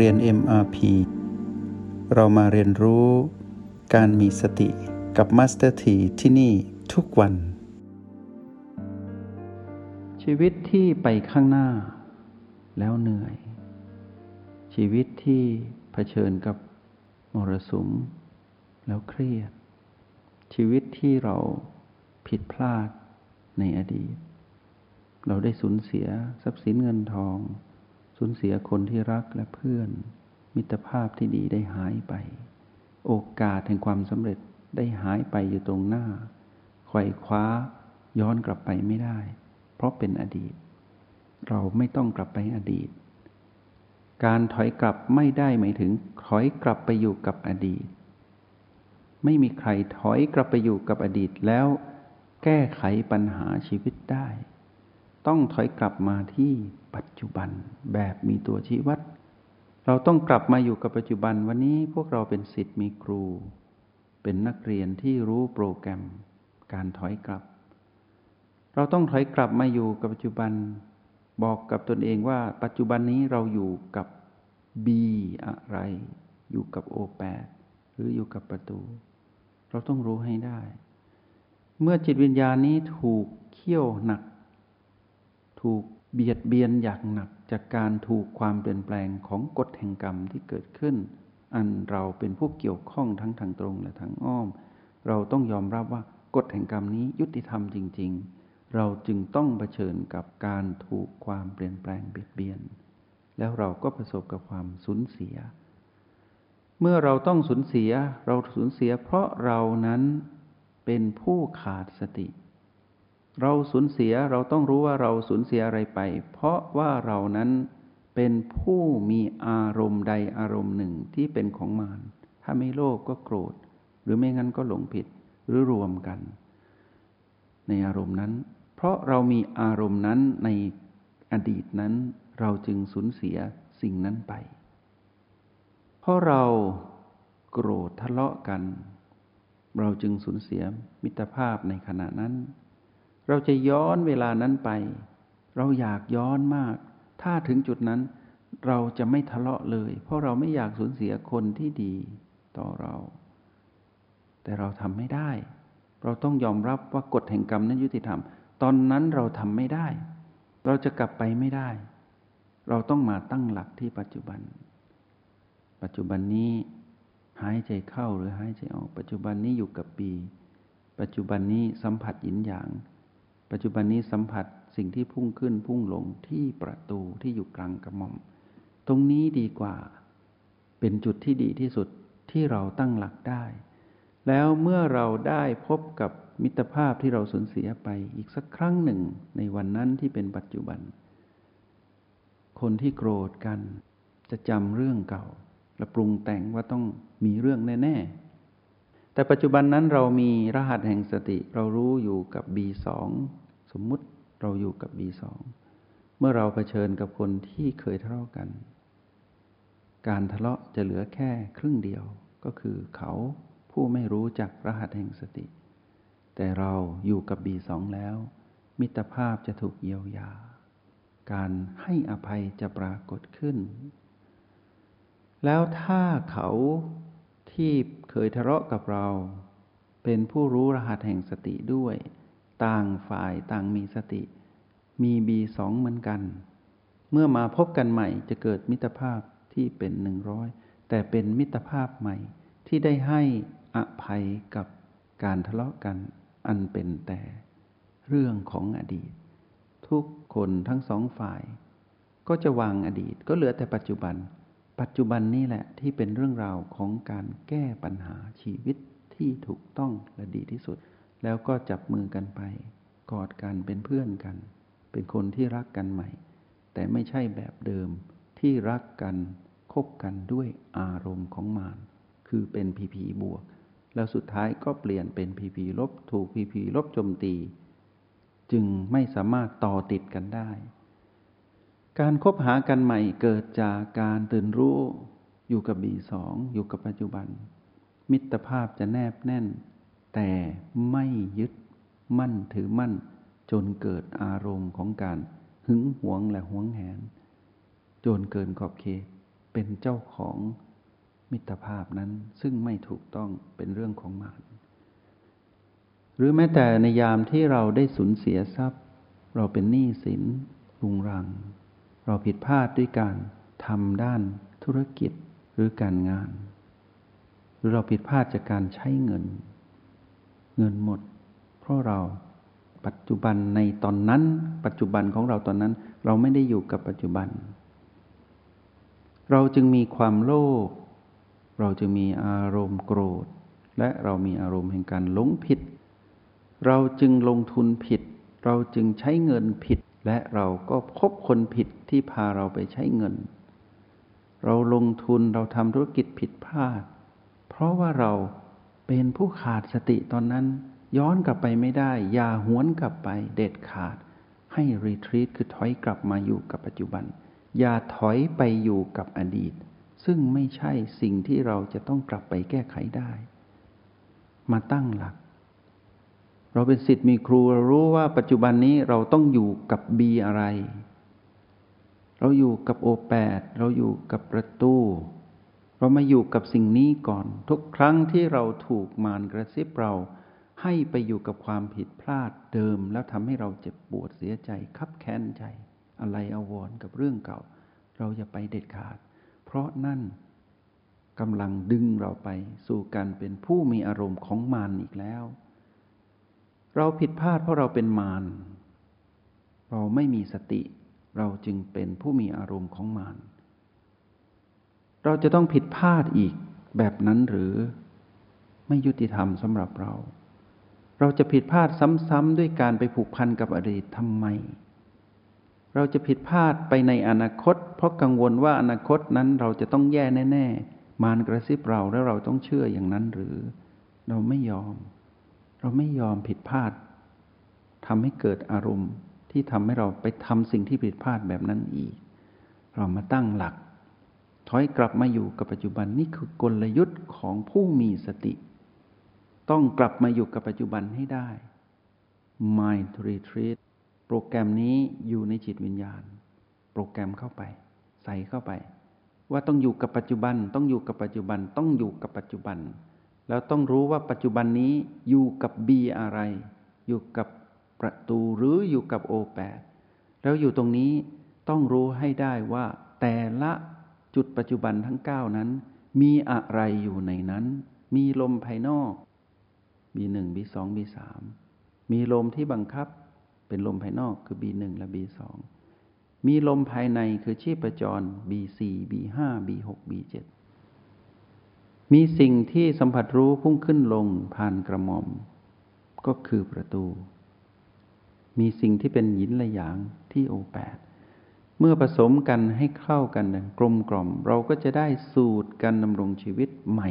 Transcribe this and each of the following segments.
เรียน MRP เรามาเรียนรู้การมีสติกับ Master T ที่ที่นี่ทุกวัน ชีวิตที่ไปข้างหน้าแล้วเหนื่อย ชีวิตที่เผชิญกับมรสุมแล้วเครียด ชีวิตที่เราผิดพลาดในอดีต เราได้สูญเสียทรัพย์สินเงินทอง สูญเสียคนที่รักและเพื่อน มิตรภาพที่ดีได้หายไป โอกาสแห่งความสำเร็จได้หายไปอยู่ตรงหน้าไขว่คว้าย้อนกลับไปไม่ได้ เพราะเป็นอดีต เราไม่ต้องกลับไปอดีต การถอยกลับไม่ได้หมายถึงถอยกลับไปอยู่กับอดีต ไม่มีใครถอยกลับไปอยู่กับอดีตแล้ว แก้ไขปัญหาชีวิตได้ ต้องถอยกลับมาที่ปัจจุบันแบบมีตัวชี้วัด เราต้องกลับมาอยู่กับปัจจุบันวันนี้พวกเราเป็นสิทธิ์มีครู เป็นนักเรียนที่รู้โปรแกรม การถอยกลับ เราต้องถอยกลับมาอยู่กับปัจจุบัน บอกกับตนเองว่าปัจจุบันนี้เราอยู่กับ B อะไร อยู่กับ O8 หรืออยู่กับประตู เราต้องรู้ให้ได้ เมื่อจิตวิญญาณนี้ถูกเคี่ยวหนัก ถูกเบียดเบียนอย่างหนักจากการถูกความเปลี่ยนแปลงของกฎแห่งกรรมที่เกิดขึ้น อันเราเป็นผู้เกี่ยวข้องทั้งทางตรงและทางอ้อม เราต้องยอมรับว่ากฎแห่งกรรมนี้ยุติธรรมจริง ๆ เราจึงต้องเผชิญกับการถูกความเปลี่ยนแปลงเบียดเบียน แล้วเราก็ประสบกับความสูญเสีย เมื่อเราต้องสูญเสียเราสูญเสีย เพราะเรานั้นเป็นผู้ขาดสติ เราสูญเสียเราต้องรู้ว่าเราสูญเสียอะไรไป เพราะว่าเรานั้นเป็นผู้มีอารมณ์ใดอารมณ์หนึ่งที่เป็นของมารถ้าไม่โลภกก็โกรธ หรือไม่งั้นก็หลงผิดหรือรวมกัน ในอารมณ์นั้น เพราะเรามีอารมณ์นั้นในอดีตนั้น เราจึงสูญเสียสิ่งนั้นไป เพราะเราโกรธทะเลาะกัน เราจึงสูญเสียมิตรภาพในขณะนั้น เราจะย้อนเวลานั้นไป เราอยากย้อนมาก ถ้าถึงจุดนั้น เราจะไม่ทะเลาะเลย เพราะเราไม่อยากสูญเสียคนที่ดีต่อเรา แต่เราทำไม่ได้ เราต้องยอมรับว่ากฎแห่งกรรมนั้นยุติธรรม ตอนนั้นเราทำไม่ได้ เราจะกลับไปไม่ได้ เราต้องมาตั้งหลักที่ปัจจุบัน ปัจจุบันนี้หายใจเข้าหรือหายใจออก ปัจจุบันนี้อยู่กับปี ปัจจุบันนี้สัมผัสหยินหยาง ปัจจุบันนี้สัมผัสสิ่งที่พุ่งขึ้นพุ่งลงที่ประตูที่อยู่กลางกระหม่อม ตรงนี้ดีกว่า เป็นจุดที่ดีที่สุดที่เราตั้งหลักได้ แล้วเมื่อเราได้พบกับมิตรภาพที่เราสูญเสียไปอีกสักครั้งหนึ่งในวันนั้นที่เป็นปัจจุบัน คนที่โกรธกันจะจำเรื่องเก่าและปรุงแต่งว่าต้องมีเรื่องแน่ๆ แต่ปัจจุบันนั้นเรามีรหัสแห่งสติ เรารู้อยู่กับ B2 สมมุติเราอยู่กับ B2 เมื่อเราเผชิญกับคนที่เคยทะเลาะกัน การทะเลาะจะเหลือแค่ครึ่งเดียวก็คือเขาผู้ไม่รู้จักรหัสแห่งสติ แต่เราอยู่กับ B2 แล้ว มิตรภาพจะถูกเยียวยา การให้อภัยจะปรากฏขึ้น แล้วถ้าเขาที่ เคยทะเลาะกับเรา เป็นผู้รู้รหัสแห่งสติด้วย ต่างฝ่ายต่างมีสติ มีบีสองเหมือนกัน เมื่อมาพบกันใหม่จะเกิดมิตรภาพที่เป็นหนึ่งร้อยแต่เป็นมิตรภาพใหม่ ที่ได้ให้อภัยกับการทะเลาะกันอันเป็นแต่เรื่องของอดีต ทุกคนทั้งสองฝ่าย ก็จะวางอดีตก็เหลือแต่ปัจจุบัน ปัจจุบันนี่แหละที่เป็นเรื่องราวของการแก้ปัญหาชีวิตที่ถูกต้องและดีที่สุด แล้วก็จับมือกันไป กอดกันเป็นเพื่อนกัน เป็นคนที่รักกันใหม่ แต่ไม่ใช่แบบเดิมที่รักกันคบกันด้วยอารมณ์ของมารคือเป็นพีพีบวก แล้วสุดท้ายก็เปลี่ยนเป็นพีพีลบถูกพีพีลบโจมตี จึงไม่สามารถต่อติดกันได้ การคบหากันใหม่เกิดจากการตื่นรู้ อยู่กับบีสองอยู่กับปัจจุบัน มิตรภาพจะแนบแน่น แต่ไม่ยึดมั่นถือมั่น จนเกิดอารมณ์ของการหึงหวงและหวงแหน จนเกินขอบเขตเป็นเจ้าของมิตรภาพนั้นซึ่งไม่ถูกต้องเป็นเรื่องของมารหรือแม้แต่ในยามที่เราได้สูญเสียทรัพย์ เราเป็นหนี้สินรุงรัง เราผิดพลาดด้วยการทำด้านธุรกิจหรือการงาน หรือเราผิดพลาดจากการใช้เงิน เงินหมด เพราะเราปัจจุบันในตอนนั้น ปัจจุบันของเราตอนนั้น เราไม่ได้อยู่กับปัจจุบัน เราจึงมีความโลภเราจึงมีอารมณ์โกรธ และเรามีอารมณ์แห่งการหลงผิด เราจึงลงทุนผิด เราจึงใช้เงินผิด และเราก็พบคนผิดที่พาเราไปใช้เงิน เราลงทุนเราทำธุรกิจผิดพลาด เพราะว่าเราเป็นผู้ขาดสติตอนนั้น ย้อนกลับไปไม่ได้ อย่าหวนกลับไปเด็ดขาด ให้รีทรีตคือถอยกลับมาอยู่กับปัจจุบัน อย่าถอยไปอยู่กับอดีต ซึ่งไม่ใช่สิ่งที่เราจะต้องกลับไปแก้ไขได้ มาตั้งหลัก เราเป็นสิทธิ์มีครูเรารู้ว่าปัจจุบันนี้เราต้องอยู่กับบีอะไร เราอยู่กับโอแปดเราอยู่กับประตู เรามาอยู่กับสิ่งนี้ก่อน ทุกครั้งที่เราถูกมารกระซิบเรา ให้ไปอยู่กับความผิดพลาดเดิม แล้วทำให้เราเจ็บปวดเสียใจ คับแค้นใจ อะไรอาวรกับเรื่องเก่า เราอย่าไปเด็ดขาด เพราะนั่นกำลังดึงเราไปสู่การเป็นผู้มีอารมณ์ของมารอีกแล้ว เราผิดพลาดเพราะเราเป็นมาร เราไม่มีสติ เราจึงเป็นผู้มีอารมณ์ของมาร เราจะต้องผิดพลาดอีกแบบนั้นหรือไม่ยุติธรรมสำหรับเรา เราจะผิดพลาดซ้ำๆด้วยการไปผูกพันกับอดีตทำไม เราจะผิดพลาดไปในอนาคต เพราะกังวลว่าอนาคตนั้นเราจะต้องแย่แน่ ๆ มารกระซิบเราแล้วเราต้องเชื่ออย่างนั้นหรือ เราไม่ยอม เราไม่ยอมผิดพลาดทำให้เกิดอารมณ์ที่ทำให้เราไปทำสิ่งที่ผิดพลาดแบบนั้นอีก เรามาตั้งหลัก ถอยกลับมาอยู่กับปัจจุบันนี่คือกลยุทธ์ของผู้มีสติ ต้องกลับมาอยู่กับปัจจุบันให้ได้ Mind Retreat โปรแกรมนี้อยู่ในจิตวิญญาณ โปรแกรมเข้าไป ใส่เข้าไป ว่าต้องอยู่กับปัจจุบัน ต้องอยู่กับปัจจุบัน ต้องอยู่กับปัจจุบัน แล้วต้องรู้ว่าปัจจุบันนี้อยู่กับ B อะไร อยู่กับประตูหรืออยู่กับโอแปดแล้วอยู่ตรงนี้ต้องรู้ให้ได้ว่าแต่ละจุดปัจจุบันทั้งเก้านั้น มีอะไรอยู่ในนั้น มีลมภายนอก B1 B2 B3 มีลมที่บังคับ เป็นลมภายนอกคือ B1 และ B2 มีลมภายในคือชีพจร B4 B5 B6 B7 มีสิ่งที่สัมผัสรู้พุ่งขึ้นลงผ่านกระหม่อม ก็คือประตู มีสิ่งที่เป็นหยินละหยางที่โอแปดเมื่อผสมกันให้เข้ากันกลมกล่อม เราก็จะได้สูตรการดำรงชีวิตใหม่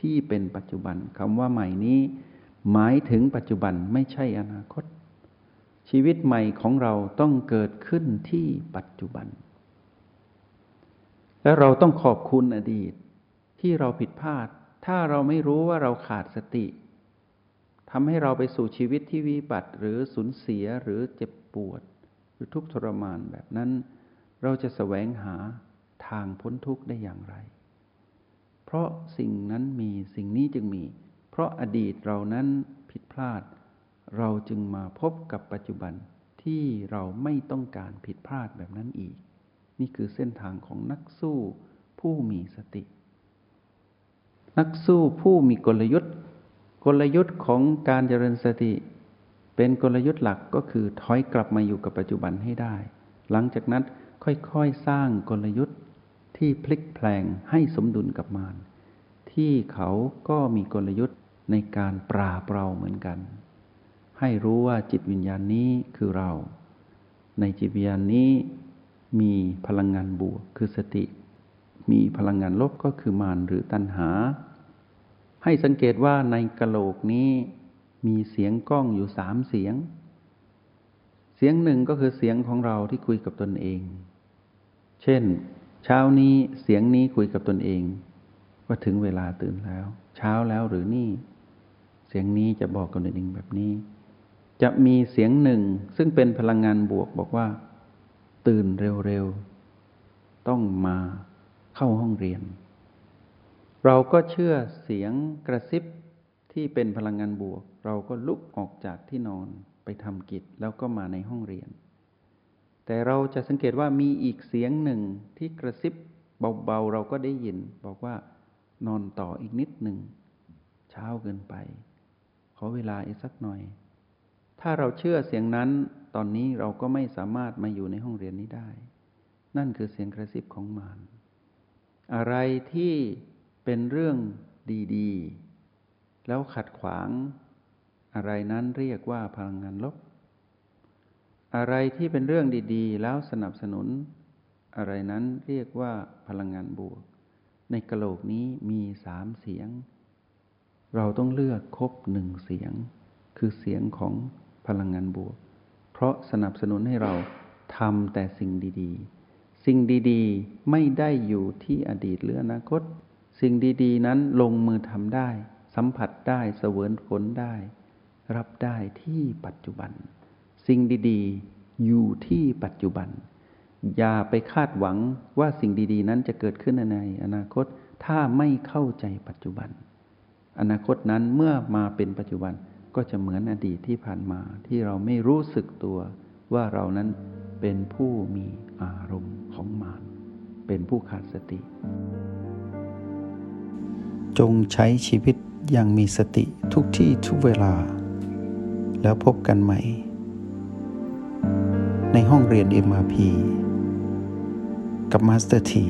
ที่เป็นปัจจุบันคำว่าใหม่นี้ หมายถึงปัจจุบันไม่ใช่อนาคต ชีวิตใหม่ของเราต้องเกิดขึ้นที่ปัจจุบัน และเราต้องขอบคุณอดีต ที่เราผิดพลาด ถ้าเราไม่รู้ว่าเราขาดสติทำให้เราไปสู่ชีวิตที่วิบัติหรือสูญเสียหรือเจ็บปวด หรือทุกข์ทรมานแบบนั้น เราจะแสวงหาทางพ้นทุกข์ได้อย่างไร เพราะสิ่งนั้นมีสิ่งนี้จึงมี เพราะอดีตเรานั้นผิดพลาด เราจึงมาพบกับปัจจุบันที่เราไม่ต้องการผิดพลาดแบบนั้นอีก นี่คือเส้นทางของนักสู้ผู้มีสติ นักสู้ผู้มีกลยุทธ์ กลยุทธ์ของการเจริญสติ เป็นกลยุทธ์หลักก็คือถอยกลับมาอยู่กับปัจจุบันให้ได้ หลังจากนั้นค่อยๆสร้างกลยุทธ์ที่พลิกแปลงให้สมดุลกับมารที่เขาก็มีกลยุทธ์ในการปราบเราเหมือนกัน ให้รู้ว่าจิตวิญญาณนี้คือเรา ในจิตวิญญาณนี้มีพลังงานบวกคือสติ มีพลังงานลบก็คือมารหรือตัณหา ให้สังเกตว่าในกะโหลกนี้มีเสียงกล้องอยู่สามเสียง เสียงหนึ่งก็คือเสียงของเราที่คุยกับตนเอง เช่น เช้านี้เสียงนี้คุยกับตนเอง ว่าถึงเวลาตื่นแล้ว เช้าแล้วหรือนี่ เสียงนี้จะบอกกับตนเองแบบนี้ จะมีเสียงหนึ่งซึ่งเป็นพลังงานบวกบอกว่า ตื่นเร็วๆ ต้องมา เข้าห้องเรียน เราก็เชื่อเสียงกระซิบที่เป็นพลังงานบวก เราก็ลุกออกจากที่นอนไปทำกิจแล้วก็มาในห้องเรียน แต่เราจะสังเกตว่ามีอีกเสียงหนึ่งที่กระซิบเบาๆเราก็ได้ยิน บอกว่านอนต่ออีกนิดหนึ่งเช้าเกินไป ขอเวลาอีกสักหน่อย ถ้าเราเชื่อเสียงนั้น ตอนนี้เราก็ไม่สามารถมาอยู่ในห้องเรียนนี้ได้ นั่นคือเสียงกระซิบของมาร อะไรที่เป็นเรื่องดี ๆ แล้วขัดขวาง อะไรนั้นเรียกว่าพลังงานลบ อะไรที่เป็นเรื่องดีๆ แล้วสนับสนุน อะไรนั้นเรียกว่าพลังงานบวก ในกระโหลกนี้มีสามเสียง เราต้องเลือกครบหนึ่งเสียง คือเสียงของพลังงานบวก เพราะสนับสนุนให้เราทำแต่สิ่งดี ๆ สิ่งดีๆ ไม่ได้อยู่ที่อดีตหรืออนาคต สิ่งดีๆ นั้นลงมือทำได้ สัมผัสได้เสวยผลได้ รับได้ที่ปัจจุบัน สิ่งดีๆ อยู่ที่ปัจจุบัน อย่าไปคาดหวังว่าสิ่งดีๆ นั้นจะเกิดขึ้นในอนาคต ถ้าไม่เข้าใจปัจจุบัน อนาคตนั้นเมื่อมาเป็นปัจจุบันก็จะเหมือนอดีตที่ผ่านมาที่เราไม่รู้สึกตัวว่าเรานั้น เป็นผู้มีอารมณ์ของมารเป็นผู้ขาดสติ จงใช้ชีวิตอย่างมีสติทุกที่ทุกเวลา แล้วพบกันใหม่ ในห้องเรียน MRP กับมาสเตอร์ที